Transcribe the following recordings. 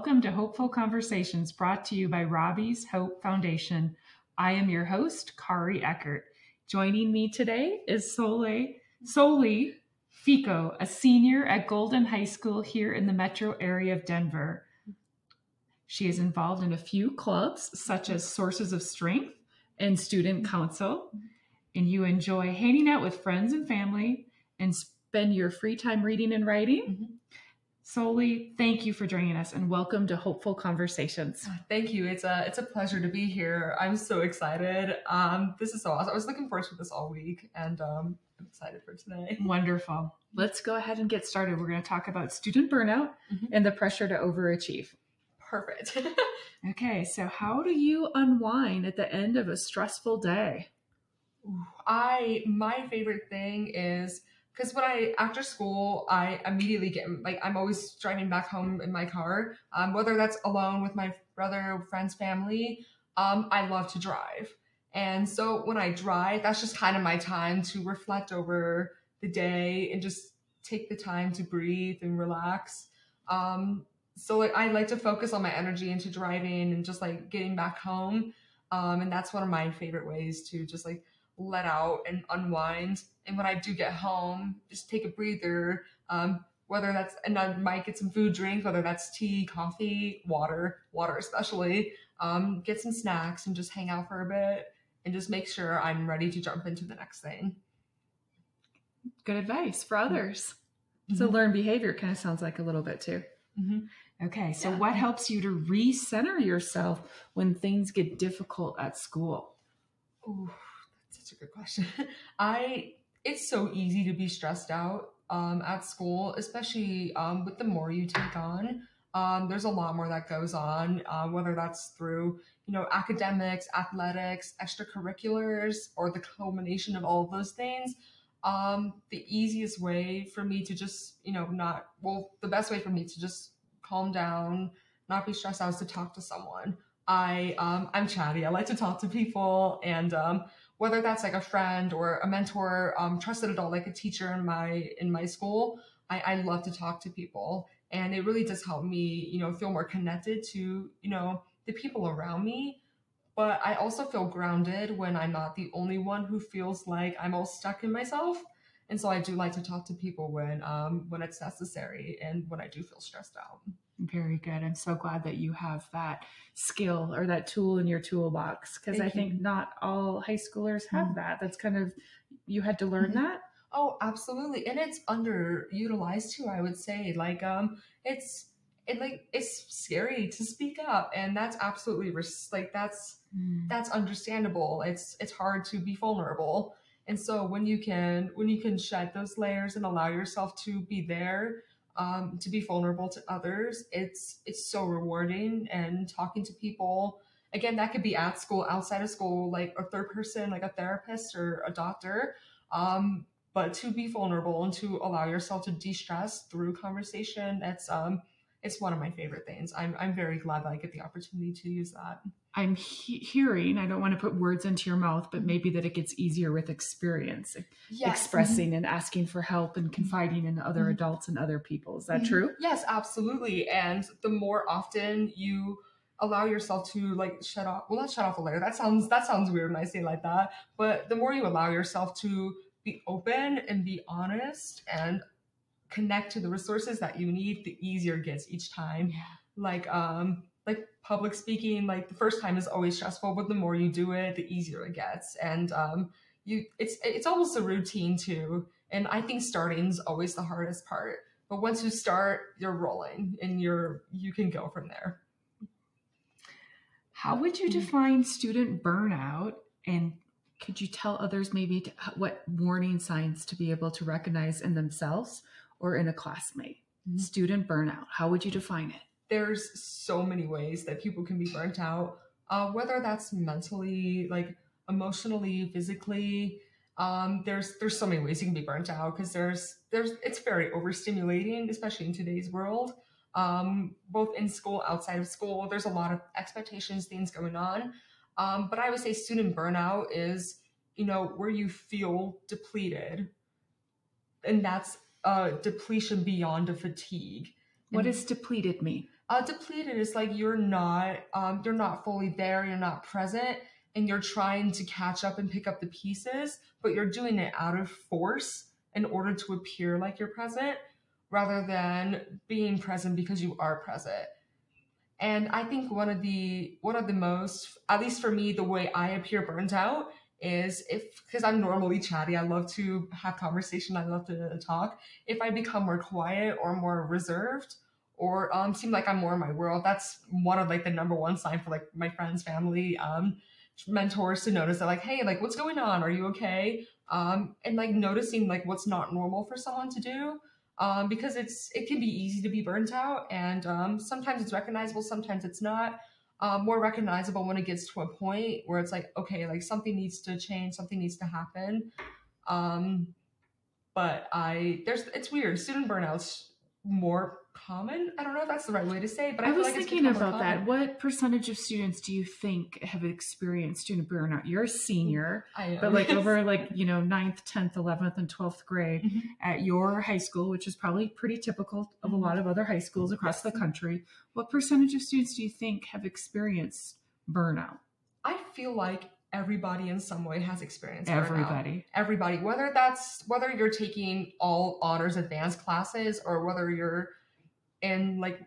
welcome to Hopeful Conversations brought to you by Robbie's Hope Foundation. I am your host, Kari Eckert. Joining me today is Sole, Soli Fico, a senior at Golden High School here in the metro area of Denver. She is involved in a few clubs, such as Sources of Strength and Student Council, and you enjoy hanging out with friends and family and spend your free time reading and writing. Mm-hmm. Soli, thank you for joining us and welcome to Hopeful Conversations. Thank you. It's a it's a pleasure to be here. I'm so excited. Um, this is so awesome. I was looking forward to this all week, and um, I'm excited for today. Wonderful. Let's go ahead and get started. We're going to talk about student burnout Mhm. and the pressure to overachieve. Perfect. Okay, so how do you unwind at the end of a stressful day? I my favorite thing is because when I after school I immediately get like I'm always driving back home in my car, um, whether that's alone with my brother, friends, family. Um, I love to drive, and so when I drive, that's just kind of my time to reflect over the day and just take the time to breathe and relax. Um, so like I like to focus on my energy into driving and just like getting back home. Um, and that's one of my favorite ways to just like let out and unwind. And when I do get home, just take a breather. Um, whether that's and I might get some food, drink, whether that's tea, coffee, water, water especially. Um, get some snacks and just hang out for a bit and just make sure I'm ready to jump into the next thing. Good advice for others. So Mhm. learned behavior kind of sounds like a little bit too. Mhm. Okay, so Yeah. what helps you to recenter yourself when things get difficult at school? Ooh, that's such a good question. I it's so easy to be stressed out um, at school, especially um, with the more you take on. Um, there's a lot more that goes on, uh, whether that's through you know academics, athletics, extracurriculars, or the culmination of all of those things. Um, the easiest way for me to just you know not well, the best way for me to just calm down, not be stressed out is to talk to someone. I um, I'm chatty. I like to talk to people, and um, whether that's like a friend or a mentor, um, trusted adult, like a teacher in my in my school, I, I love to talk to people, and it really does help me, you know, feel more connected to you know the people around me. But I also feel grounded when I'm not the only one who feels like I'm all stuck in myself. And so I do like to talk to people when um, when it's necessary and when I do feel stressed out. Very good. I'm so glad that you have that skill or that tool in your toolbox because I you. think not all high schoolers have Mhm. that. That's kind of, you had to learn Mhm. that. Oh, absolutely. And it's underutilized too, I would say. Like um it's it like it's scary to speak up and that's absolutely res- like that's that's understandable. It's it's hard to be vulnerable. And so when you can when you can shed those layers and allow yourself to be there um, to be vulnerable to others, it's it's so rewarding. And talking to people again, that could be at school, outside of school, like a third person, like a therapist or a doctor. Um, but to be vulnerable and to allow yourself to de-stress through conversation, that's um, it's one of my favorite things. I'm I'm very glad that I get the opportunity to use that. I'm he- hearing, I don't want to put words into your mouth, but maybe that it gets easier with experience, expressing and asking for help and confiding in other Mhm. adults and other people. Is that Mhm. true? Yes, absolutely. And the more often you allow yourself to like shut off well not shut off a layer. That sounds that sounds weird when I say like that. But the more you allow yourself to be open and be honest and connect to the resources that you need, the easier it gets each time. Yeah. Like um like public speaking, like the first time is always stressful, but the more you do it, the easier it gets. And um you it's it's almost a routine too. And I think starting is always the hardest part. But once you start, you're rolling and you're you can go from there. How would you Mhm. define student burnout? And could you tell others maybe to, what warning signs to be able to recognize in themselves or in a classmate? Mhm. Student burnout, how would you define it? There's so many ways that people can be burnt out, uh, whether that's mentally, like emotionally, physically. Um, there's there's so many ways you can be burnt out because there's there's it's very overstimulating, especially in today's world. Um, both in school, outside of school, there's a lot of expectations, things going on. Um, but I would say student burnout is, you know, where you feel depleted, and that's uh, depletion beyond a fatigue. What does depleted mean? Uh, depleted is like you're not um, you're not fully there, you're not present, and you're trying to catch up and pick up the pieces, but you're doing it out of force in order to appear like you're present rather than being present because you are present. And I think one of the one of the most, at least for me, the way I appear burnt out is if because I'm normally chatty, I love to have conversation, I love to talk. If I become more quiet or more reserved or um seem like I'm more in my world, that's one of like the number one sign for like my friends, family, um, mentors to notice that like, hey, like what's going on? Are you okay? Um, and like noticing like what's not normal for someone to do. Um, because it's it can be easy to be burnt out and um, sometimes it's recognizable sometimes it's not um, more recognizable when it gets to a point where it's like okay like something needs to change something needs to happen um, but i there's it's weird student burnouts more common i don't know if that's the right way to say it, but i, I was like thinking about that. What percentage of students do you think have experienced student burnout? You're a senior, I but like over like you know ninth, tenth, eleventh, and twelfth grade Mhm. at your high school, which is probably pretty typical of a Mhm. lot of other high schools across the country. What percentage of students do you think have experienced burnout? i feel like everybody in some way has experienced burnout. Everybody. everybody whether that's whether you're taking all honors advanced classes or whether you're in like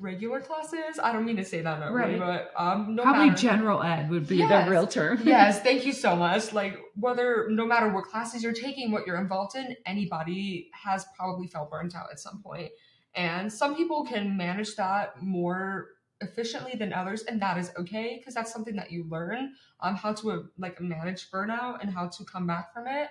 regular classes i don't mean to say that that way Right. but um no Probably matter general ed would be Yes. the real term. yes thank you so much like whether no matter what classes you're taking what you're involved in anybody has probably felt burnt out at some point. point and some people can manage that more efficiently than others and that is okay because that's something that you learn um how to uh, like manage burnout and how to come back from it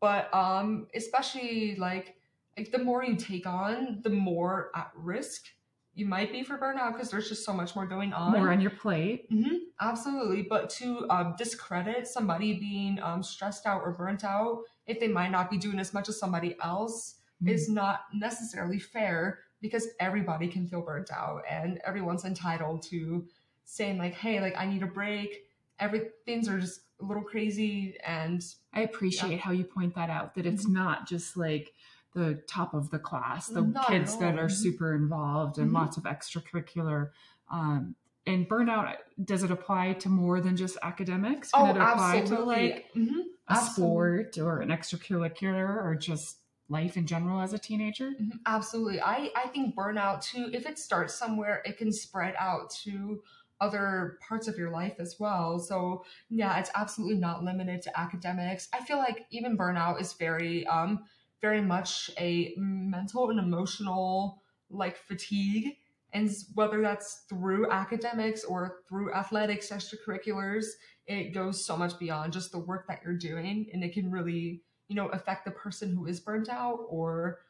but um especially like like the more you take on the more at risk you might be for burnout because there's just so much more going on More on your plate. hmm absolutely. But to um, discredit somebody being um, stressed out or burnt out if they might not be doing as much as somebody else Mm. is not necessarily fair because everybody can feel burnt out and everyone's entitled to saying like, "Hey, like I need a break." Every things are just a little crazy and I appreciate how you point that out that it's not just like the top of the class, the Not kids that are Mhm. super involved and Mhm. lots of extracurricular. Um, and burnout, does it apply to more than just academics? Can oh, it apply absolutely. to like Mhm, a absolutely. sport or an extracurricular or just life in general as a teenager? Mhm, Absolutely. I, I think burnout too, if it starts somewhere, it can spread out to other parts of your life as well. So yeah, it's absolutely not limited to academics. I feel like even burnout is very um very much a mental and emotional like fatigue. And whether that's through academics or through athletics, extracurriculars, it goes so much beyond just the work that you're doing. And it can really, you know, affect the person who is burnt out or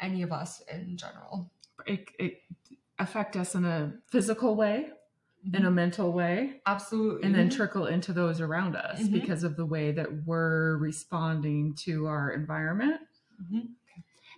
any of us in general. It, it affect us in a physical way, in a mental way, Absolutely. and then trickle into those around us Mhm. because of the way that we're responding to our environment. Mhm.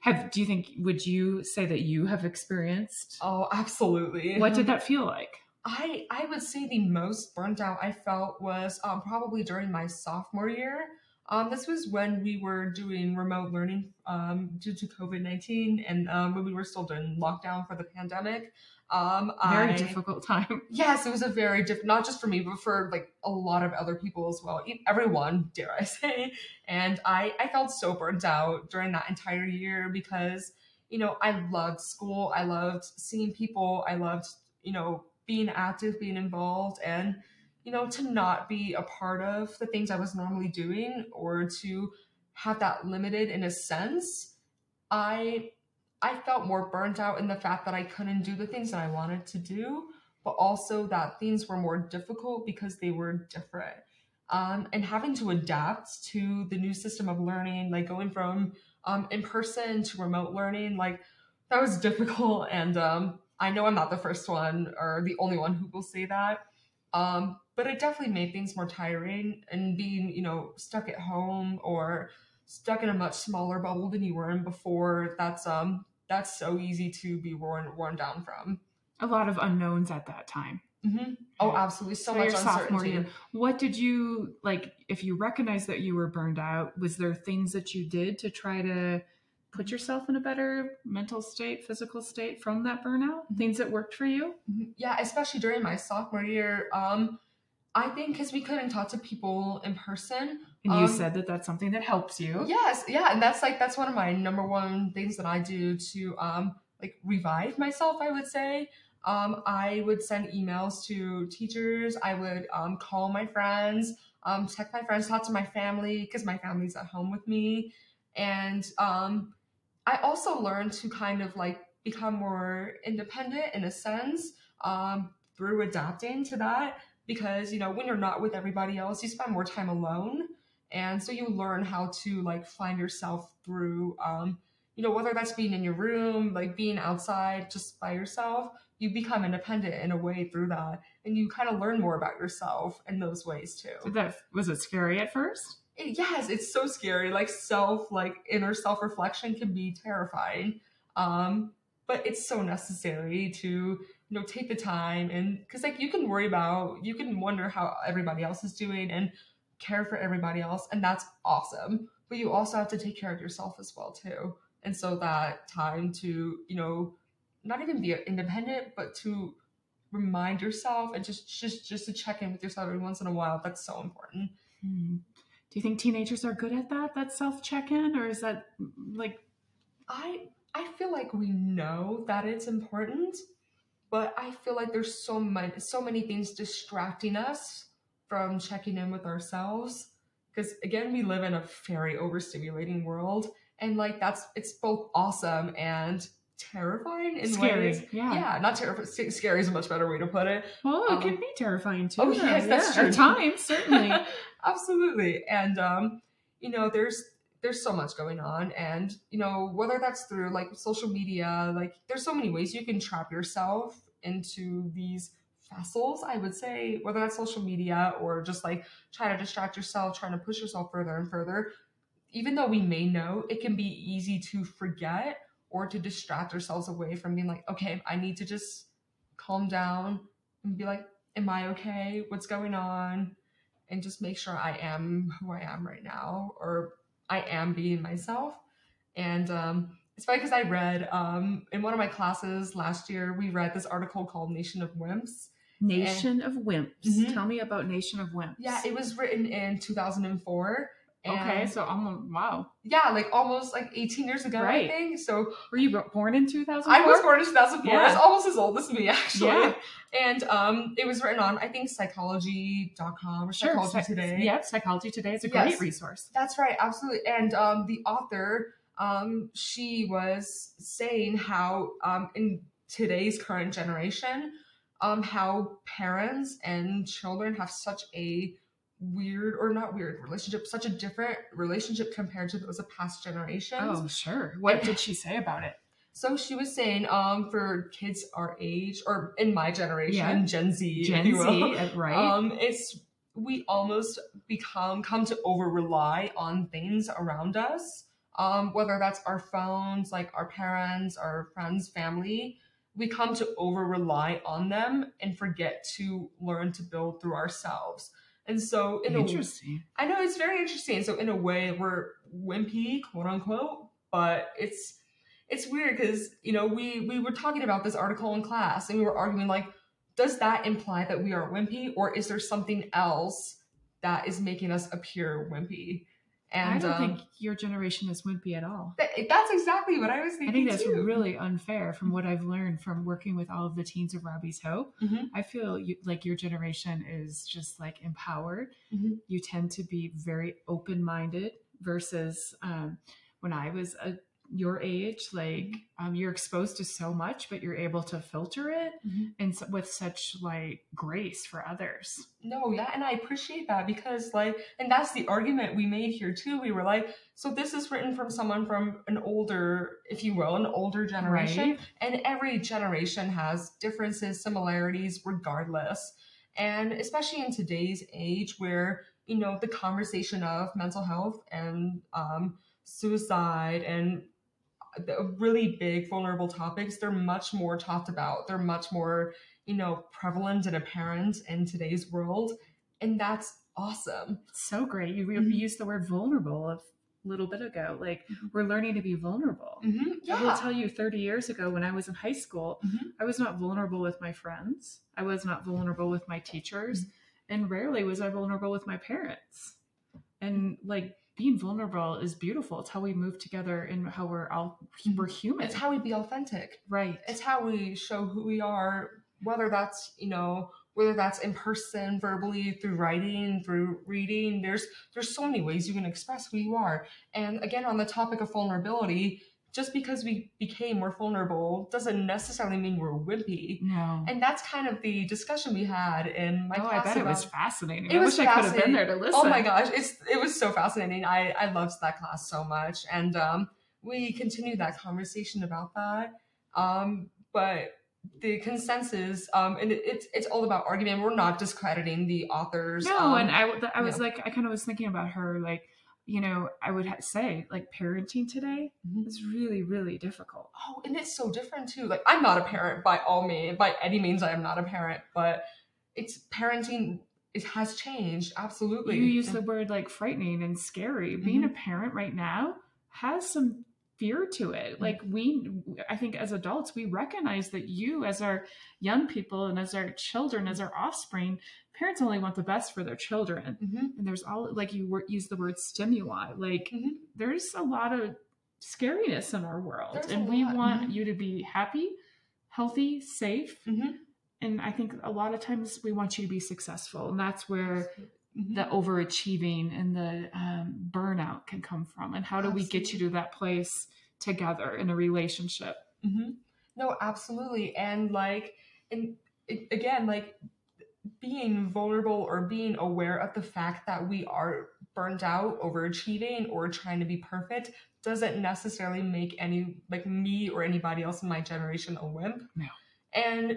Have do you think would you say that you have experienced Oh, absolutely. what did that feel like? I I would say the most burnt out I felt was um, probably during my sophomore year. Um, this was when we were doing remote learning um, due to COVID nineteen, and um, when we were still doing lockdown for the pandemic. Um, Very I, difficult time. Yes, it was a very different, not just for me, but for like a lot of other people as well. Everyone, dare I say. And I, I felt so burnt out during that entire year because, you know, I loved school. I loved seeing people. I loved, you know, being active, being involved, and, you know, to not be a part of the things I was normally doing or to have that limited in a sense. I I felt more burnt out in the fact that I couldn't do the things that I wanted to do, but also that things were more difficult because they were different. Um, and having to adapt to the new system of learning, like going from um, in person to remote learning, like that was difficult. And um, I know I'm not the first one or the only one who will say that. Um, but it definitely made things more tiring and being, you know, stuck at home or stuck in a much smaller bubble than you were in before. That's um that's so easy to be worn worn down from. A lot of unknowns at that time. Mm-hmm. Oh, absolutely, so, So much sophomore uncertainty. year. What did you like if you recognized that you were burned out, was there things that you did to try to put yourself in a better mental state, physical state from that burnout? Things that worked for you? Mhm. Yeah, especially during my sophomore year. Um, I think because we couldn't talk to people in person. And you Um, said that that's something that helps you. Yes, yeah, and that's like that's one of my number one things that I do to um like revive myself. I would say. Um, I would send emails to teachers. I would um, call my friends, um, text my friends, talk to my family because my family's at home with me, and um, I also learned to kind of like become more independent in a sense um, through adapting to that because you know when you're not with everybody else, you spend more time alone. And so you learn how to like find yourself through um you know whether that's being in your room like being outside just by yourself you become independent in a way through that. And you kind of learn more about yourself in those ways too. Did that was it scary at first? It- yes it's so scary. Like self like inner self reflection can be terrifying. Um but it's so necessary to you know take the time and because like you can worry about you can wonder how everybody else is doing and care for everybody else and that's awesome but you also have to take care of yourself as well too and so that time to you know not even be independent but to remind yourself and just just just to check in with yourself every once in a while that's so important Hmm. Do you think teenagers are good at that? That self check in, or is that like I I feel like we know that it's important, but I feel like there's so many so many things distracting us from checking in with ourselves. Because again, we live in a very overstimulating world, and like that's it's both awesome and terrifying in scary? ways. Yeah. Yeah, not terrifying. Scary is a much better way to put it. Well, it can Um, be terrifying too. oh, yes, that's Yeah, true. At times, certainly. absolutely and um you know there's there's so much going on and you know whether that's through like social media like there's so many ways you can trap yourself into these vessels i would say whether that's social media or just like trying to distract yourself trying to push yourself further and further even though we may know it can be easy to forget or to distract ourselves away from being like okay i need to just calm down and be like am i okay what's going on and just make sure I am who I am right now, or I am being myself. And um, it's funny because I read um, in one of my classes last year, we read this article called Nation of Wimps. Nation of Wimps. Mhm. Tell me about Nation of Wimps. Yeah, it was written in 2004. And okay, so almost wow. yeah, like almost like 18 years ago, Right. I think. So Were you born in 2004? I was born in 2004. Yeah. It's almost as old as me, actually. Yeah. And um, it was written on, I think, psychology.com or Psychology Psy- Today. Yep, Psychology Today is a Yes. great resource. That's right, absolutely. And um, the author, um, she was saying how um, in today's current generation, um, how parents and children have such a weird or not weird relationship, such a different relationship compared to those of past generations. Oh, sure. What did she say about it? So she was saying, um, for kids our age or in my generation, Yeah. Gen Z, Gen will, Z, uh, right? um, it's we almost become come to over rely on things around us. Um, whether that's our phones, like our parents, our friends, family, we come to over rely on them and forget to learn to build through ourselves. And so, in Interesting. I know it's very interesting. So in a way, we're wimpy, quote unquote, but it's it's weird because you know we we were talking about this article in class and we were arguing like, does that imply that we are wimpy, or is there something else that is making us appear wimpy? And I don't um, think your generation is wimpy at all. th- that's exactly what I was thinking. I think that's too. really unfair from what I've learned from working with all of the teens of Robbie's Hope. Mhm. I feel you, like your generation is just like empowered. Mhm. You tend to be very open minded versus um, when I was a, your age, like Mm-hmm. um, you're exposed to so much, but you're able to filter it Mhm. and so, with such like grace for others. No, yeah, and I appreciate that because like and that's the argument we made here too. We were like, so this is written from someone from an older, if you will, an older generation. Right. And every generation has differences, similarities, regardless. And especially in today's age where, you know, the conversation of mental health and um, suicide and really big vulnerable topics, they're much more talked about. They're much more you know, prevalent and apparent in today's world. And that's awesome. So great. You, you Mhm. use the word vulnerable a little bit ago. Like Mhm. we're learning to be vulnerable. Mhm, I will tell you 30 years ago when I was in high school, Mhm. I was not vulnerable with my friends. I was not vulnerable with my teachers. Mm-hmm. And rarely was I vulnerable with my parents. And like being vulnerable is beautiful. It's how we move together and how we're all we're human. Mm-hmm. It's how we be authentic. right. It's how we show who we are, whether that's, you know, whether that's in person, verbally, through writing, through reading. There's there's so many ways you can express who you are. And again, on the topic of vulnerability, just because we became more vulnerable doesn't necessarily mean we're wimpy. no. And that's kind of the discussion we had in my class. oh, I class bet it about was fascinating. It I was wish I could have been there to listen. Oh my gosh, it's it was so fascinating. I I loved that class so much, and um, we continued that conversation about that. Um, but the consensus, um, and it, it's it's all about argument. We're not discrediting the authors. No, um, and I, I was yeah. like, I kind of was thinking about her, like, you know, I would ha- say, like, parenting today Mhm. is really, really difficult. Oh, and it's so different too. Like I'm not a parent by all means, by any means. I am not a parent, but it's parenting. It has changed absolutely. You use the word like frightening and scary. Being Mm-hmm. a parent right now has some fear to Mm-hmm. it. Like we, I think as adults, we recognize that you, as our young people and as our children, as our offspring, parents only want the best for their children. Mhm. And there's all like you wor- use the word stimuli. Like Mhm. there's a lot of scariness in our world, There's and we want mhm. you to be happy, healthy, safe. Mhm. And I think a lot of times we want you to be successful, and that's where Mhm. the overachieving and the um, burnout can come from and how do we get you to that place together in a relationship hmm No, absolutely. And like, and it, again, like being vulnerable or being aware of the fact that we are burnt out, overachieving, or trying to be perfect doesn't necessarily make any, like me or anybody else in my generation a wimp. No. And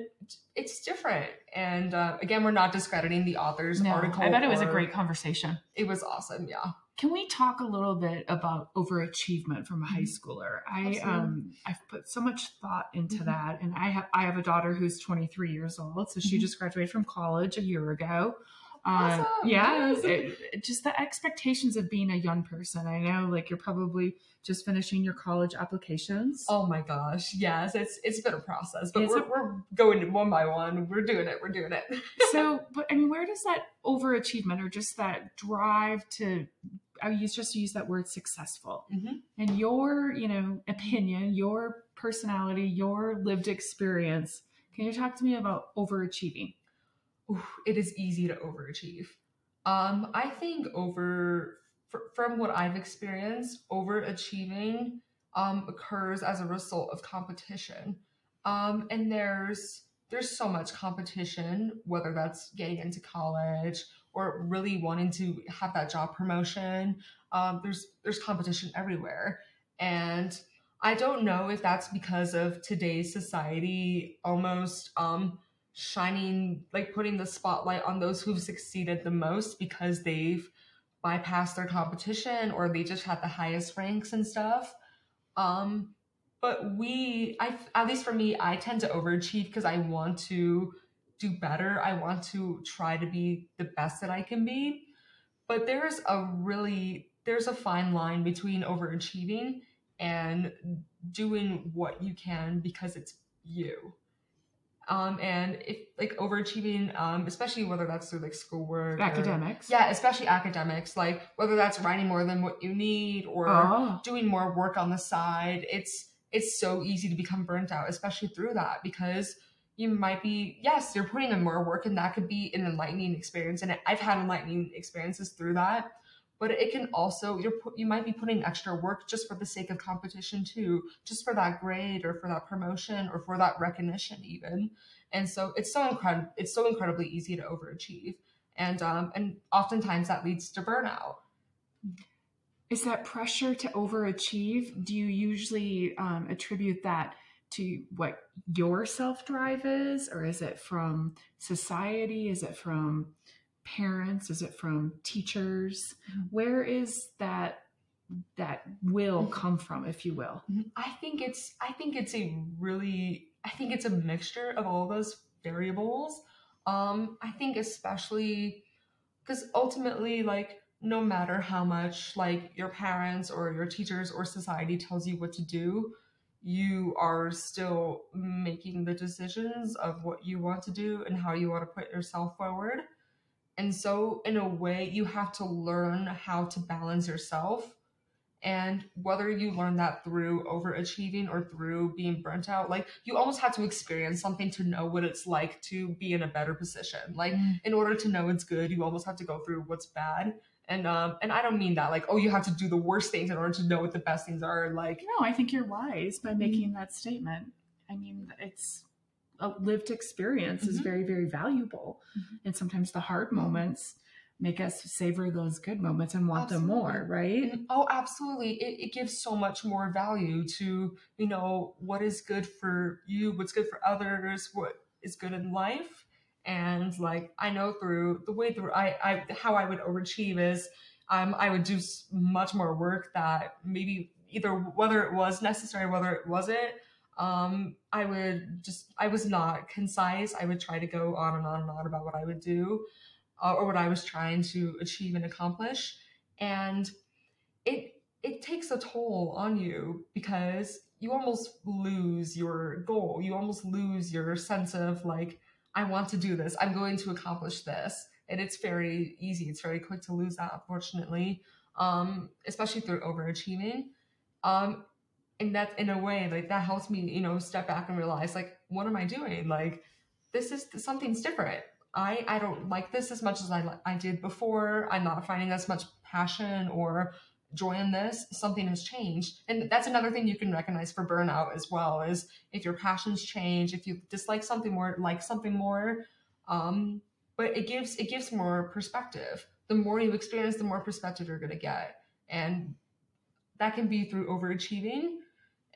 it's different. And uh, again, we're not discrediting the author's article. i bet it was a great conversation It was awesome. Yeah. can we talk a little bit about overachievement from a high Mhm. schooler i um i've put so much thought into Mhm. that and i have i have a daughter who's 23 years old so she Mhm. just graduated from college a year ago Awesome. Um, yeah, Yes. it- it- just the expectations of being a young person. I know, like you're probably just finishing your college applications. Oh my gosh. Yes. It's it's been a process, but It's we're, a- we're going one by one. We're doing it. We're doing it. so but i mean where does that overachievement or just that drive to i use just use that word successful Mhm. and your you know opinion your personality your lived experience can you talk to me about overachieving Oof, it is easy to overachieve. Um, I think over fr- from what I've experienced, overachieving um, occurs as a result of competition. Um, and there's there's so much competition, whether that's getting into college or really wanting to have that job promotion. Um, there's there's competition everywhere, and I don't know if that's because of today's society almost um, shining, like putting the spotlight on those who've succeeded the most because they've bypassed their competition or they just had the highest ranks and stuff. Um, but we, I at least for me, I tend to overachieve because I want to do better. I want to try to be the best that I can be. But there's a really there's a fine line between overachieving and doing what you can because it's you. Um, and if like overachieving, um, especially whether that's through like schoolwork, or- academics. Yeah, especially academics, like whether that's writing more than what you need or oh. doing more work on the side, it's it's so easy to become burnt out, especially through that because you might be yes, you're putting in more work, and that could be an enlightening experience, and I've had enlightening experiences through that. But it can also you're you might be putting extra work just for the sake of competition too, just for that grade or for that promotion or for that recognition even. And so it's so incredible. It's so incredibly easy to overachieve, and um, and oftentimes that leads to burnout. is that pressure to overachieve do you usually um, attribute that to what your self drive is or is it from society is it from parents is it from teachers Mhm. where is that that will Mhm. come from if you will I think it's I think it's a really I think it's a mixture of all those variables. Um, I think especially because ultimately, like no matter how much like your parents or your teachers or society tells you what to do, you are still making the decisions of what you want to do and how you want to put yourself forward. And so, in a way, you have to learn how to balance yourself. And whether you learn that through overachieving or through being burnt out, like you almost have to experience something to know what it's like to be in a better position. Like, Mm. in order to know it's good, you almost have to go through what's bad. And um, and I don't mean that like, oh, you have to do the worst things in order to know what the best things are. Like, No, I think you're wise by making that statement. I mean, it's a lived experience is Mhm. very, very valuable. Mhm. And sometimes the hard moments make us savor those good moments and want them more, right? Mhm. Oh, absolutely. It, it gives so much more value to, you know, what is good for you, what's good for others, what is good in life. And like, I know through the way through I, I how I would overachieve is um, I would do much more work that maybe either whether it was necessary, whether it wasn't, um, I would just, I was not concise. I would try to go on and on and on about what I would do uh, or what I was trying to achieve and accomplish. And it it takes a toll on you because you almost lose your goal. You almost lose your sense of like, I want to do this. I'm going to accomplish this. And it's very easy. It's very quick to lose that, unfortunately, um, especially through overachieving. Um, and that, in a way, like that helps me, you know, step back and realize, like, what am I doing? Like, this is something's different. I I don't like this as much as I I did before. I'm not finding as much passion or joy in this. Something has changed, and that's another thing you can recognize for burnout as well. Is if your passions change, if you dislike something more, like something more, um, but it gives it gives more perspective. The more you experience, the more perspective you're gonna get, and that can be through overachieving,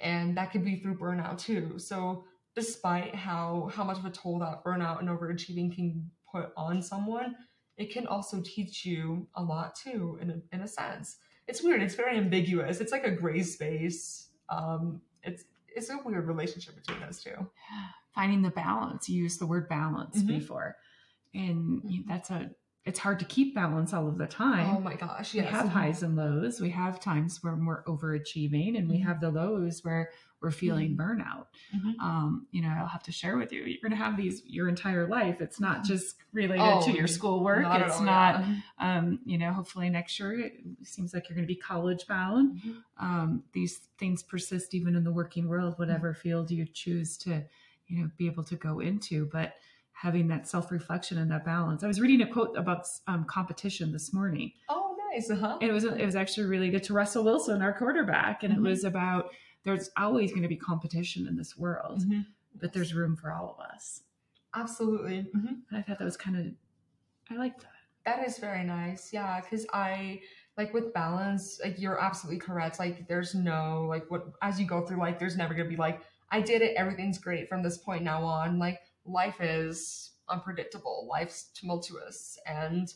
and that could be through burnout too. So despite how how much of a toll that burnout and overachieving can put on someone, it can also teach you a lot too. In a, in a sense, it's weird. It's very ambiguous. It's like a gray space. Um, it's it's a weird relationship between those two. Finding the balance. You used the word balance Mhm. before. And that's a, it's hard to keep balance all of the time. Oh my gosh! we Yes. have highs and lows. We have times when we're overachieving, and we Mhm. have the lows where we're feeling Mhm. burnout. Mhm. Um, you know, I'll have to share with you. You're going to have these your entire life. It's not just related Oh, to your schoolwork. Not it's all, not. yeah. Um, you know, hopefully next year it seems like you're going to be college bound. Um, these things persist even in the working world, whatever field you choose to, you know, be able to go into. But having that self reflection and that balance. I was reading a quote about um, competition this morning Oh, nice. Uh-huh. and it was it was actually really good to Russell Wilson, our quarterback, and Mhm. it was about there's always going to be competition in this world, Mhm. but there's room for all of us. Absolutely. Mhm. And I thought that was kind of I like that. That is very nice. Yeah, because I like with balance, like you're absolutely correct. Like there's no like what as you go through like there's never gonna be like, I did it, everything's great from this point now on. Like life is unpredictable, life's tumultuous. And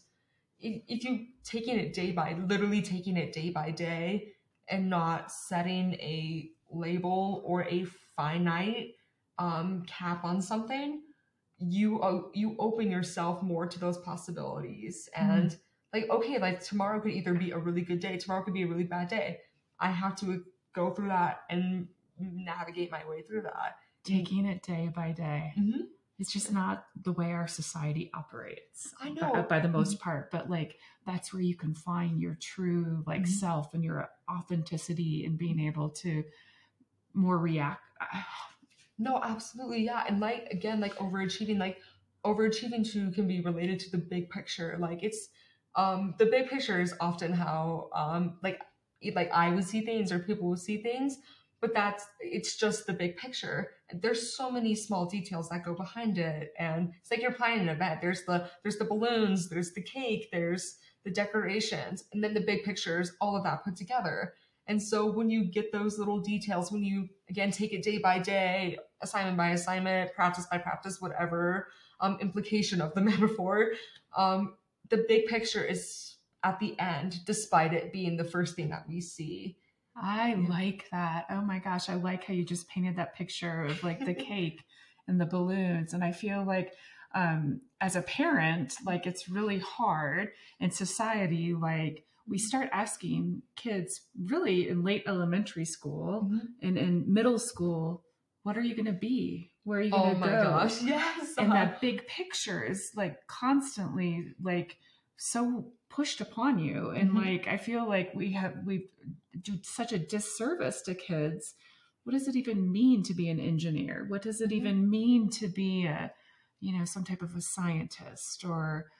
if, if you taking it day by literally taking it day by day and not setting a label or a finite um cap on something, you o- you open yourself more to those possibilities and like okay like tomorrow could either be a really good day tomorrow could be a really bad day i have to go through that and navigate my way through that Taking it day by day. Mhm. It's just not the way our society operates. I by- know. by, the most part, but like that's where you can find your true like Mhm. self and your authenticity and being able to more react. no absolutely yeah and like again like overachieving like overachieving too can be related to the big picture like it's um the big picture is often how um like like i would see things or people would see things but that's it's just the big picture there's so many small details that go behind it. And it's like you're planning an event. There's the there's the balloons there's the cake there's the decorations and then the big pictures all of that put together. And so when you get those little details when you again take it day by day assignment by assignment practice by practice whatever um, implication of the metaphor um, the big picture is at the end despite it being the first thing that we see I like that. Oh my gosh, I like how you just painted that picture of like the cake and the balloons. And I feel like um, as a parent, like it's really hard in society. Like we start asking kids really in late elementary school Mm-hmm. and in middle school, what are you going to be? Where are you going Oh to my go? gosh, yes. And that big picture is like constantly like so pushed upon you. And Mhm. like I feel like we have we do such a disservice to kids. What does it even mean to be an engineer? What does it Mhm. even mean to be a you know some type of a scientist or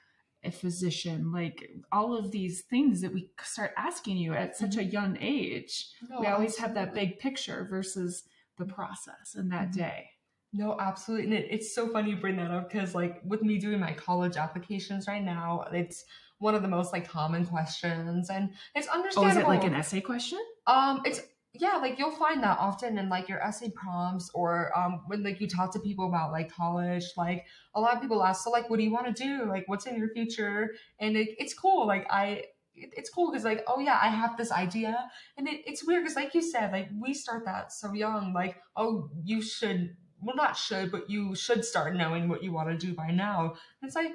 a physician like all of these things that we start asking you at such a young age No, we always have that big picture versus the process in that Mhm. day No, absolutely. And it, it's so funny you bring that up because, like, with me doing my college applications right now, it's one of the most like common questions, and it's understandable. oh is it like an essay question Um, it's yeah, like you'll find that often in like your essay prompts or um when like you talk to people about like college. Like a lot of people ask, so like, what do you want to do? Like, what's in your future? And it, it's cool. Like I. it- It's cool because, like, oh yeah, I have this idea, and it, it's weird because, like you said, like we start that so young. Like, oh, you should, well, not should, but you should start knowing what you want to do by now. And it's like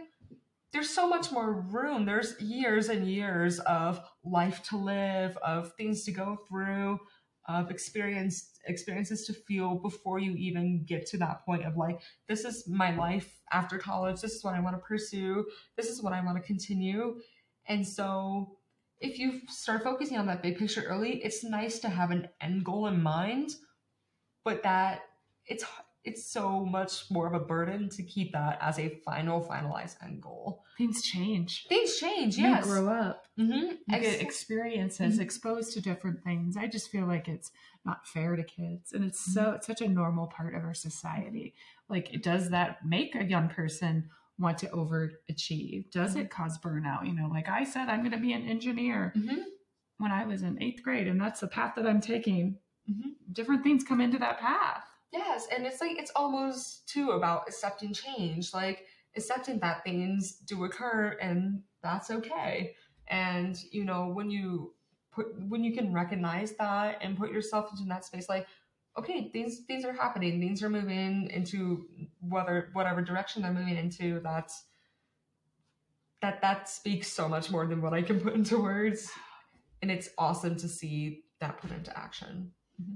there's so much more room. There's years and years of life to live, of things to go through, of experience experiences to feel before you even get to that point of like, this is my life after college. This is what I want to pursue. This is what I want to continue. And so if you start focusing on that big picture early, it's nice to have an end goal in mind, but that it's it's so much more of a burden to keep that as a final finalized end goal. things change. Things change, yes. you grow up. Mm-hmm. you get experiences exposed to different things. I just feel like it's not fair to kids and it's so it's such a normal part of our society. Like does that make a young person want to overachieve? Does it cause burnout? You know like i said i'm going to be an engineer hmm when i was in eighth grade and that's the path that i'm taking. Mhm. different things come into that path Yes, and it's like it's almost too about accepting change, like accepting that things do occur and that's okay. And you know, when you put when you can recognize that and put yourself into that space, like, okay, things things are happening, things are moving into whether whatever direction they're moving into, that's that that speaks so much more than what I can put into words. And it's awesome to see that put into action. Mm-hmm.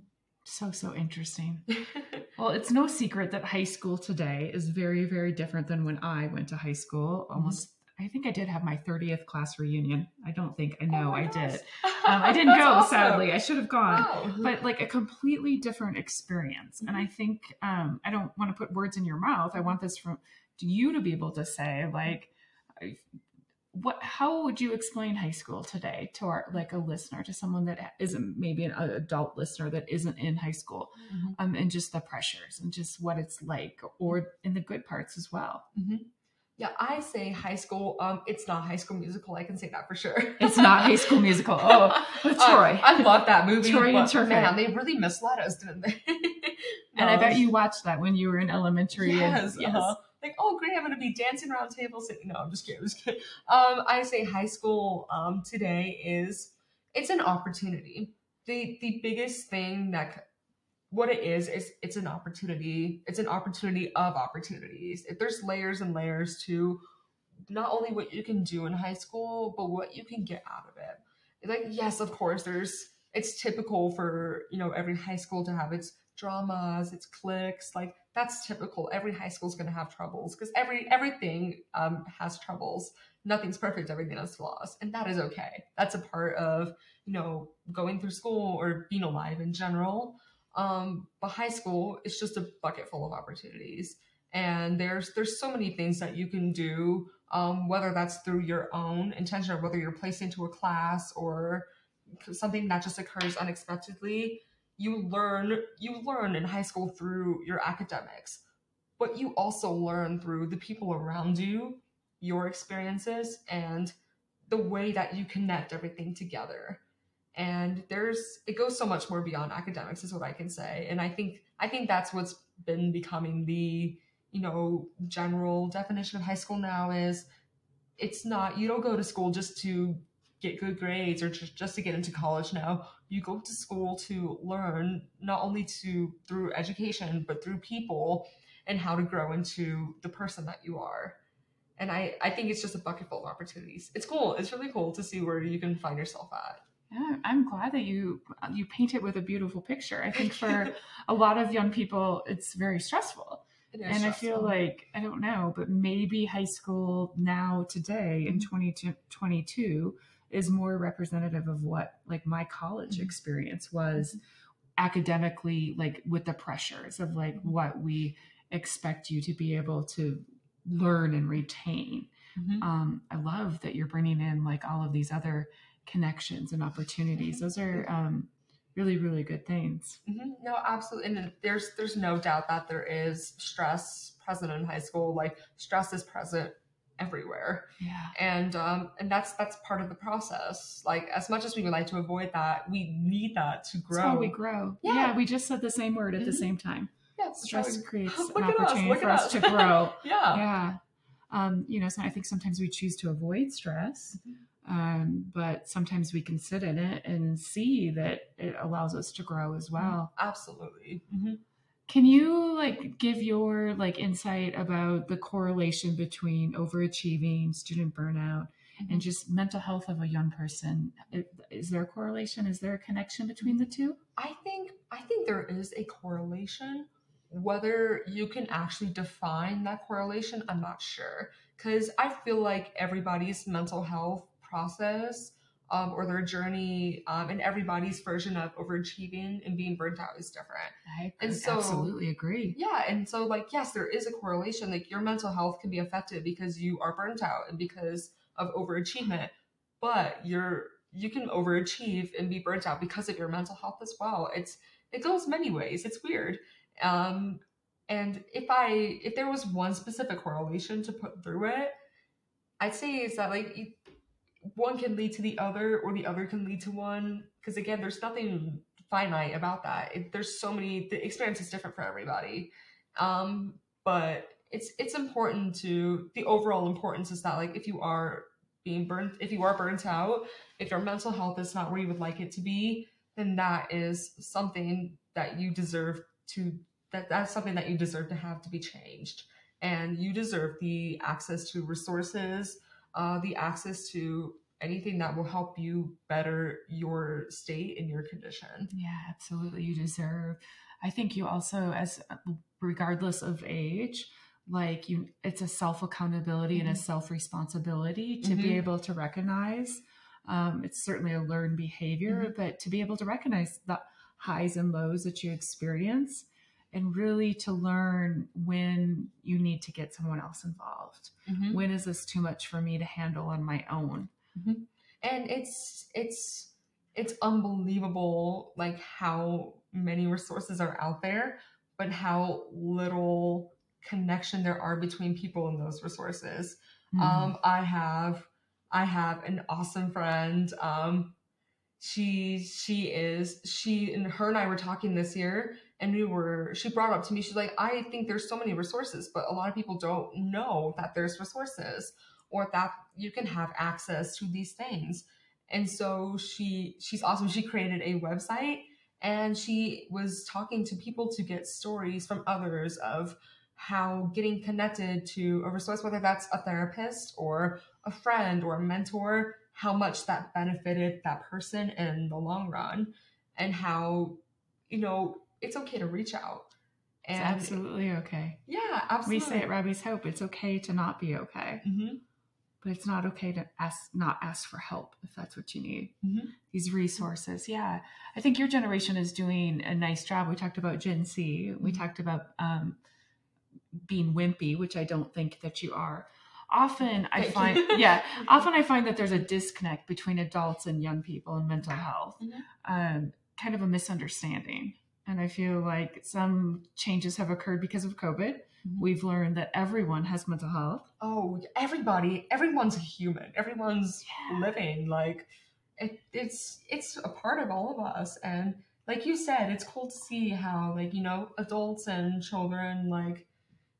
So so interesting Well, it's no secret that high school today is very, very different than when I went to high school. Almost, I think I did have my 30th class reunion. I don't think, I know Oh I gosh. did. Um, I didn't go, awesome. sadly. I should have gone. Wow. But like a completely different experience. And Mm-hmm. I think, um, I don't want to put words in your mouth. I want this from you to be able to say, like, I- what how would you explain high school today to our like a listener to someone that isn't maybe an adult listener that isn't in high school Mhm. um, and just the pressures and just what it's like, or in the good parts as well. Yeah, I say high school. Um, it's not High School Musical. I can say that for sure. It's not High School Musical. Oh, with Uh, Troy. I love that movie. Troy and Turfing. Man, they really misled us, didn't they? and I bet you watched that when you were in elementary. Yes. and, yes. uh-huh. Like, oh, great! I'm going to be dancing around tables. No, I'm just kidding. I'm just kidding. Um, I say high school um, today is it's an opportunity. The the biggest thing that what it is is it's an opportunity. It's an opportunity of opportunities. If there's layers and layers to not only what you can do in high school, but what you can get out of it. Like, yes, of course, there's it's typical for you know every high school to have its dramas, its cliques. Like that's typical. Every high school is going to have troubles because every everything um, has troubles. Nothing's perfect. Everything has flaws, and that is okay. That's a part of you know going through school or being alive in general. Um, but high school is just a bucket full of opportunities, and there's there's so many things that you can do. Um, whether that's through your own intention or whether you're placed into a class or something that just occurs unexpectedly you learn you learn in high school through your academics but you also learn through the people around you your experiences and the way that you connect everything together. And there's it goes so much more beyond academics is what i can say. And i think i think that's what's been becoming the you know general definition of high school now is it's not you don't go to school just to get good grades or just, just to get into college now you go to school to learn not only to through education but through people and how to grow into the person that you are. And I, I think it's just a bucket full of opportunities. It's cool. It's really cool to see where you can find yourself at. Yeah, I'm glad that you you paint it with a beautiful picture. I think for a lot of young people, it's very stressful. It is and I feel like I don't know, but maybe high school now today in Mm-hmm. 2022 is more representative of what like my college Mhm. experience was academically like with the pressures of like Mm-hmm. what we expect you to be able to learn and retain. Mhm. Um, I love that you're bringing in like all of these other connections and opportunities. Those are um, really, really good things. Mhm. No, absolutely. And there's there's no doubt that there is stress present in high school. Like stress is present everywhere. Yeah. and um and that's that's part of the process like as much as we would like to avoid that we need that to That's grow how we grow. Yeah. Yeah. we just said the same word at the Mhm. same time. yeah, Stress creates an at us, for us us. to grow. yeah yeah. Um, you know, so I think sometimes we choose to avoid stress, um, but sometimes we can sit in it and see that it allows us to grow as well. absolutely Mhm. Can you like give your like insight about the correlation between overachieving, student burnout, and mm-hmm. just mental health of a young person? Is there a correlation? Is there a connection between the two? i think i think there is a correlation whether you can actually define that correlation i'm not sure because i feel like everybody's mental health process um, or their journey um, and everybody's version of overachieving and being burnt out is different I And so- absolutely agree. Yeah, and so like yes, there is a correlation. Like your mental health can be affected because you are burnt out and because of overachievement, but you're you can overachieve and be burnt out because of your mental health as well. It's it goes many ways. It's weird. Um and if I if there was one specific correlation to put through it, I'd say is that like one can lead to the other or the other can lead to one. Because again there's nothing finite about that. It, there's so many the experience is different for everybody. Um but it's it's important to the overall importance is that like if you are being burnt if you are burnt out if your mental health is not where you would like it to be then that is something that you deserve to that that's something that you deserve to have to be changed. And you deserve the access to resources uh, the access to anything that will help you better your state and your condition. Yeah, absolutely. You deserve. I think you also, as regardless of age, like you, it's a self accountability and a Mhm. self responsibility to be Mhm. able to recognize. Um, it's certainly a learned behavior, but to be able to recognize the highs and lows that you experience and really to learn when you need to get someone else involved. When is this too much for me to handle on my own? And it's it's it's unbelievable like how many resources are out there, but how little connection there are between people and those resources. Mm-hmm. Um, I have I have an awesome friend. Um, she she is she and her and I were talking this year, and we were she brought up to me. She's like, I think there's so many resources, but a lot of people don't know that there's resources or that you can have access to these things. And so she she's awesome. She created a website and she was talking to people to get stories from others of how getting connected to a resource, whether that's a therapist or a friend or a mentor, how much that benefited that person in the long run, and how, you know, it's okay to reach out. It's absolutely okay. yeah, absolutely. We say at Robbie's Hope, it's okay to not be okay, Mhm. but it's not okay to ask not ask for help if that's what you need. Mhm. These resources, yeah. I think your generation is doing a nice job. We talked about Gen Z. We Mhm. talked about um, being wimpy, which I don't think that you are. Often I find, yeah, often I find that there's a disconnect between adults and young people and mental health, Mhm. um, kind of a misunderstanding. And I feel like some changes have occurred because of COVID. Mhm. We've learned that everyone has mental health. Oh, everybody, everyone's a human. Everyone's Yeah. living. Like it, it's it's a part of all of us. And like you said, it's cool to see how like you know adults and children like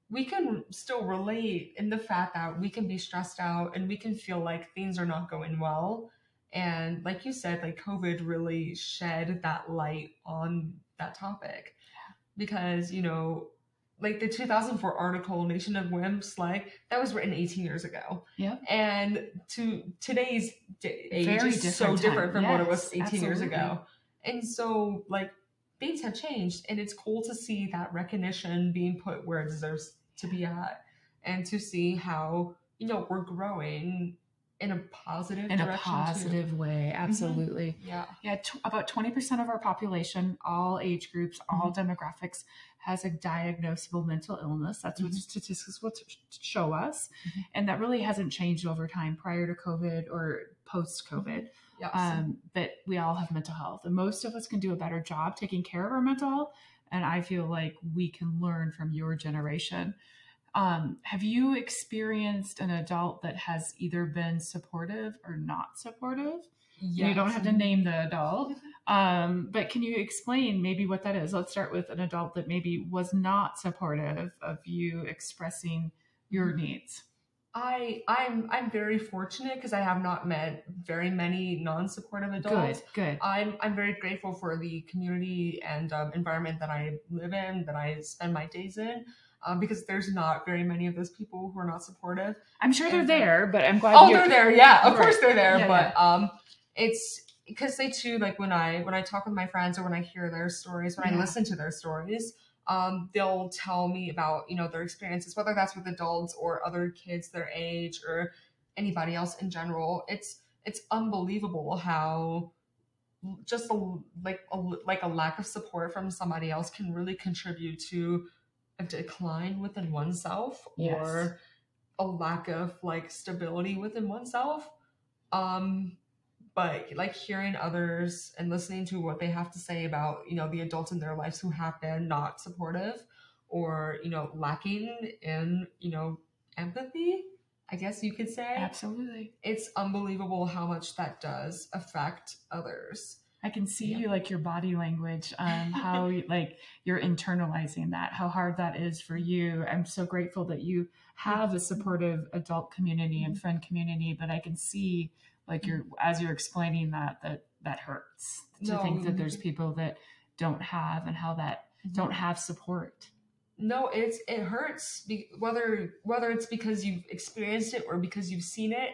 we can still relate in the fact that we can be stressed out and we can feel like things are not going well. And like you said, like COVID really shed that light on that topic because you know like the 2004 article nation of wimps like that was written 18 years ago Yeah. and to today's age Very is so different time. different from what it was Yes, 18 years ago and so like things have changed and it's cool to see that recognition being put where it deserves to be at and to see how you know we're growing in a positive In a positive way, absolutely. too. yeah Yeah, t- about 20% of our population, all age groups, all Mm-hmm. demographics, has a diagnosable mental illness. That's what Mhm. statistics will t- show us. Mhm. And that really hasn't changed over time prior to COVID or post COVID. yes Um, but we all have mental health, and most of us can do a better job taking care of our mental health. And I feel like we can learn from your generation. Um, have you experienced an adult that has either been supportive or not supportive? You don't have to name the adult, um, but can you explain maybe what that is? Let's start with an adult that maybe was not supportive of you expressing your needs. I I'm I'm very fortunate because I have not met very many non-supportive adults. Good, good. I'm I'm very grateful for the community and um, environment that I live in, that I spend my days in, um, because there's not very many of those people who are not supportive. I'm sure they're and- there, but I'm glad. Oh, they're there, yeah, of Right. course they're there, Yeah, but um, it's because they too like when I when I talk with my friends or when I hear their stories, when I listen to their stories, um, they'll tell me about you know their experiences, whether that's with adults or other kids their age or anybody else in general. It's it's unbelievable how just a, like a, like a lack of support from somebody else can really contribute to a decline within oneself Yes. or a lack of like stability within oneself um but like hearing others and listening to what they have to say about you know the adults in their lives who have been not supportive or you know lacking in you know empathy i guess you could say Absolutely. it's unbelievable how much that does affect others I can see Yeah. you like your body language, um, how like you're internalizing that, how hard that is for mm-hmm. you. I'm so grateful that you have a mm-hmm. supportive adult community and mm-hmm. friend community, but I can see like you're as you're explaining that that that hurts to No, think that there's people that don't have and how that don't have support. no it's it hurts be, whether whether it's because you've experienced it or because you've seen it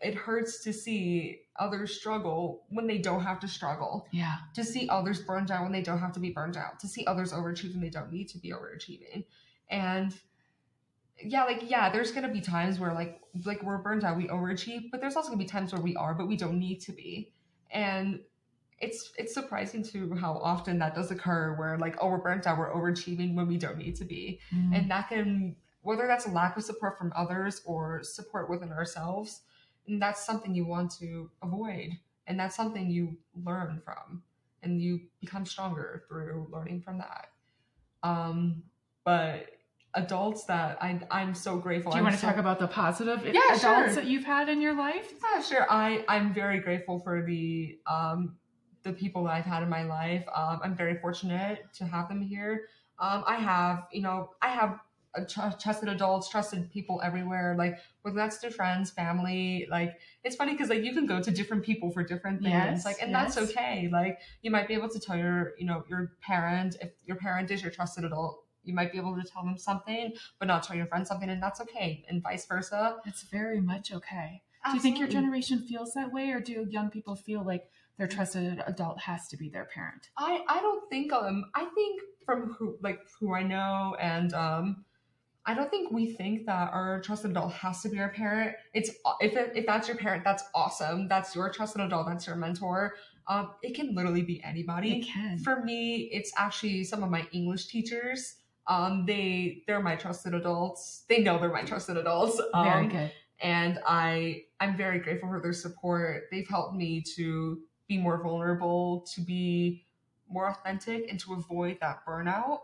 it hurts to see others struggle when they don't have to struggle. Yeah. to see others burned out when they don't have to be burned out to see others overachieve when they don't need to be overachieving. And yeah like yeah there's gonna be times where like like we're burned out we overachieve but there's also gonna be times where we are but we don't need to be. And it's it's surprising to how often that does occur where like oh we're burnt out we're overachieving when we don't need to be. Mm. and that can whether that's a lack of support from others or support within ourselves and that's something you want to avoid and that's something you learn from and you become stronger through learning from that um but adults that i i'm so grateful Do you I'm want to so- talk about the positive Yeah, adults sure. that you've had in your life? yeah, sure. I I'm very grateful for the um the people that I've had in my life. Um, I'm very fortunate to have them here. Um, I have you know I have trusted adults, trusted people everywhere. Like whether that's their friends, family. Like it's funny because like you can go to different people for different things. Yes, like and yes. that's okay. Like you might be able to tell your you know your parent if your parent is your trusted adult. You might be able to tell them something, but not tell your friend something, and that's okay, and vice versa. It's very much okay. Do you think your generation feels that way, or do young people feel like their trusted adult has to be their parent? I I don't think um I think from who like who I know and um I don't think we think that our trusted adult has to be our parent. It's if it, if that's your parent, that's awesome. That's your trusted adult. That's your mentor. Um, it can literally be anybody. It can. For me, it's actually some of my English teachers. Um, they they're my trusted adults. They know they're my trusted adults. Um, very good. and I I'm very grateful for their support. They've helped me to be more vulnerable, to be more authentic, and to avoid that burnout.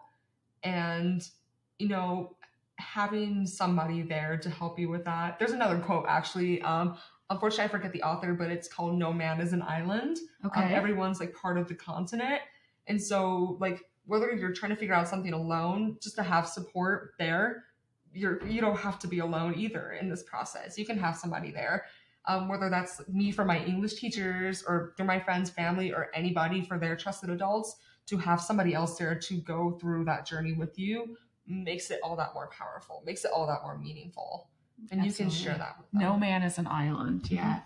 And you know, having somebody there to help you with that. There's another quote actually. Um, unfortunately, I forget the author, but it's called "No Man is an Island." Okay. Um, everyone's like part of the continent, and so like whether you're trying to figure out something alone, just to have support there you're you don't have to be alone either in this process. You can have somebody there, um, whether that's me for my English teachers or through my friends, family, or anybody for their trusted adults. To have somebody else there to go through that journey with you makes it all that more powerful, makes it all that more meaningful. And you can share that with them. No man is an island. Mm-hmm. Yeah.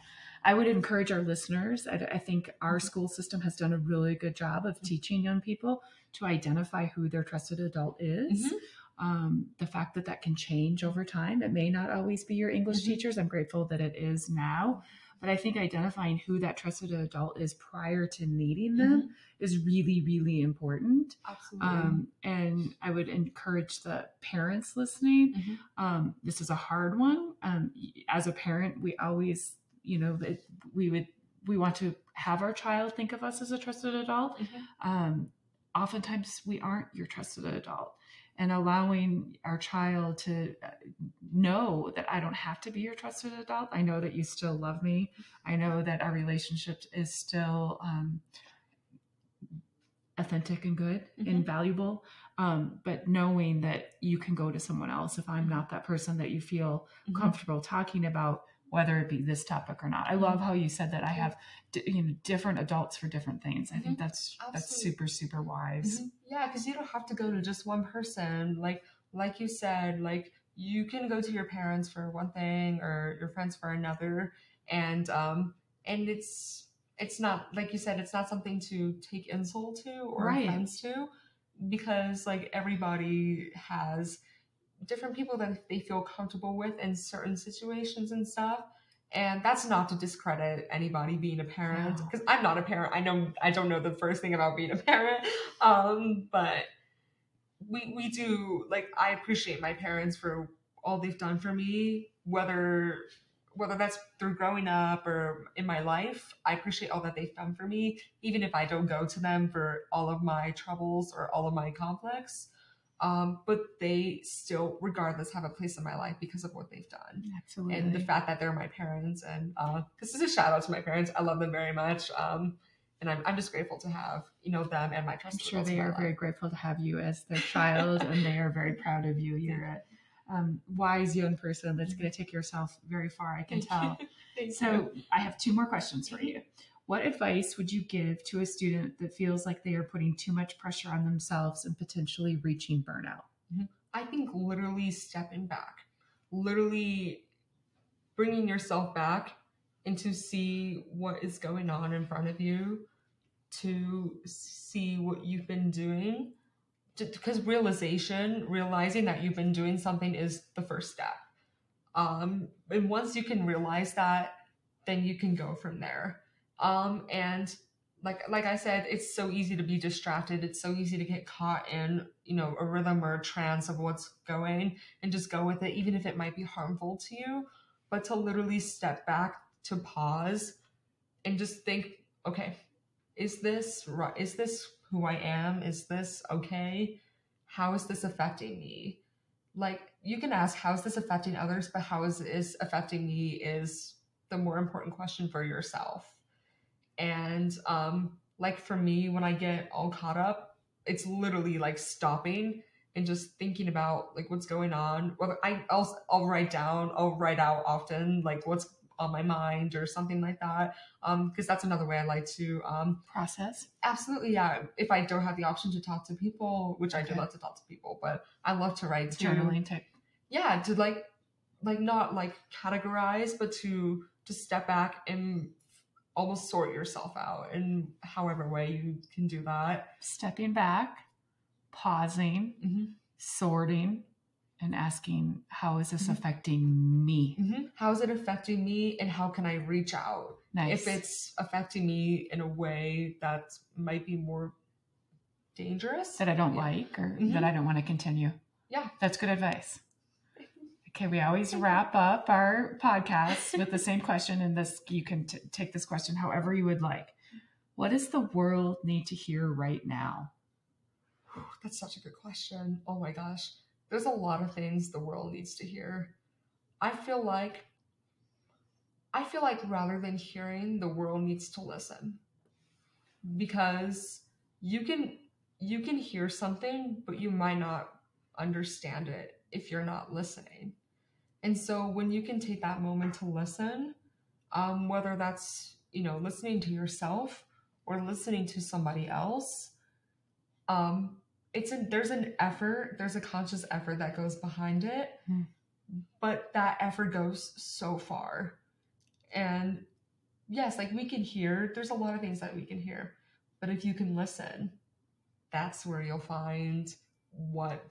I would encourage our listeners. I, I think our school system has done a really good job Mm-hmm. of teaching young people to identify who their trusted adult is. Mhm. Um, the fact that that can change over time. It may not always be your English Mhm. teachers. I'm grateful that it is now. But I think identifying who that trusted adult is prior to needing them Mhm. is really, really important. Absolutely. Um, and I would encourage the parents listening. Mhm. Um, this is a hard one. Um, as a parent, we always, you know, that we would we want to have our child think of us as a trusted adult. Mhm. Um, oftentimes, we aren't your trusted adult, and allowing our child to uh, know that I don't have to be your trusted adult. I know that you still love me. I know that our relationship is still. Um, authentic and good Mhm. and valuable um, but knowing that you can go to someone else if i'm not that person that you feel Mhm. comfortable talking about whether it be this topic or not i love how you said that i have you know different adults for different things i think Mhm. that's that's super super wise Mhm. Yeah, because you don't have to go to just one person. Like like you said, like you can go to your parents for one thing or your friends for another, and um and it's it's not like you said, it's not something to take insult to or Right. offense to, because like everybody has different people that they feel comfortable with in certain situations and stuff. And that's not to discredit anybody being a parent No. because I'm not a parent. I know I don't know the first thing about being a parent, um, but we we do like I appreciate my parents for all they've done for me, whether whether that's through growing up or in my life. I appreciate all that they've done for me, even if I don't go to them for all of my troubles or all of my conflicts. Um, but they still, regardless, have a place in my life because of what they've done absolutely and the fact that they're my parents and uh this is a shout out to my parents i love them very much um and i'm, I'm just grateful to have you know them and my i'm sure they are very life. grateful to have you as their child and they are very proud of you you're a um, wise young person that's going to take yourself very far i can Thank tell you. Thank you. So I have two more questions for you. What advice would you give to a student that feels like they are putting too much pressure on themselves and potentially reaching burnout? I think literally stepping back, literally bringing yourself back and to see what is going on in front of you, to see what you've been doing. Because realization, realizing that you've been doing something is the first step. Um, and once you can realize that, then you can go from there. Um, and like like I said, it's so easy to be distracted. It's so easy to get caught in you know a rhythm or a trance of what's going and just go with it, even if it might be harmful to you. But to literally step back, to pause, and just think, okay, is this right? Is this who I am? Is this okay? How is this affecting me? Like you can ask, how is this affecting others? But how is this affecting me? Is the more important question for yourself. And um, like for me, when I get all caught up, it's literally like stopping and just thinking about like what's going on. Whether I I'll, I'll write down, I'll write out often like what's on my mind or something like that. Um, because that's another way I like to um Process. absolutely yeah. If I don't have the option to talk to people, which I do Okay. love to talk to people, but I love to write too Journaling tip. yeah to like like not like categorize but to to step back and almost sort yourself out in however way you can do that Stepping back, pausing, Mhm. sorting, and asking, how is this Mhm. affecting me? how is it affecting me and how can i reach out Nice. if it's affecting me in a way that might be more dangerous that I don't Yeah. like or Mhm. that I don't want to continue. Yeah. That's good advice. Okay, we always wrap up our podcast with the same question, and this you can t- take this question however you would like. What does the world need to hear right now? That's such a good question. Oh my gosh. There's a lot of things the world needs to hear. I feel like I feel like rather than hearing, the world needs to listen. Because you can you can hear something, but you might not understand it if you're not listening. And so when you can take that moment to listen, um, whether that's you know listening to yourself or listening to somebody else, um, it's a there's an effort, there's a conscious effort that goes behind it, Hmm. but that effort goes so far. And yes, like we can hear, there's a lot of things that we can hear, but if you can listen, that's where you'll find what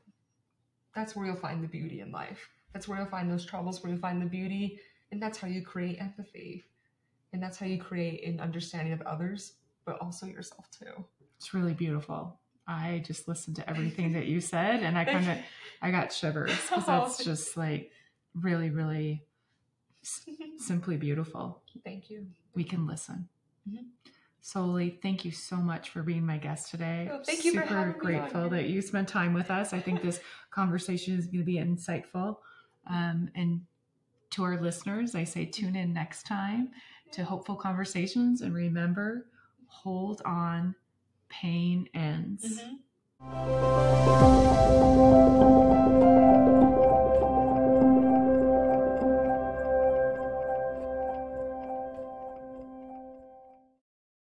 that's where you'll find the beauty in life. That's where you'll find those troubles, where you'll find the beauty, and that's how you create empathy. And that's how you create an understanding of others, but also yourself too. It's really beautiful. I just listened to everything that you said and I kind of I got shivers because that's just like really, really s- simply beautiful. Thank you. We can listen. Mhm. Solely, thank you so much for being my guest today. Oh, thank you Super having me on grateful that you spent time with us. I think this conversation is going to be insightful. Um, and to our listeners, I say tune in next time to Hopeful Conversations and remember, hold on, pain ends. Mhm.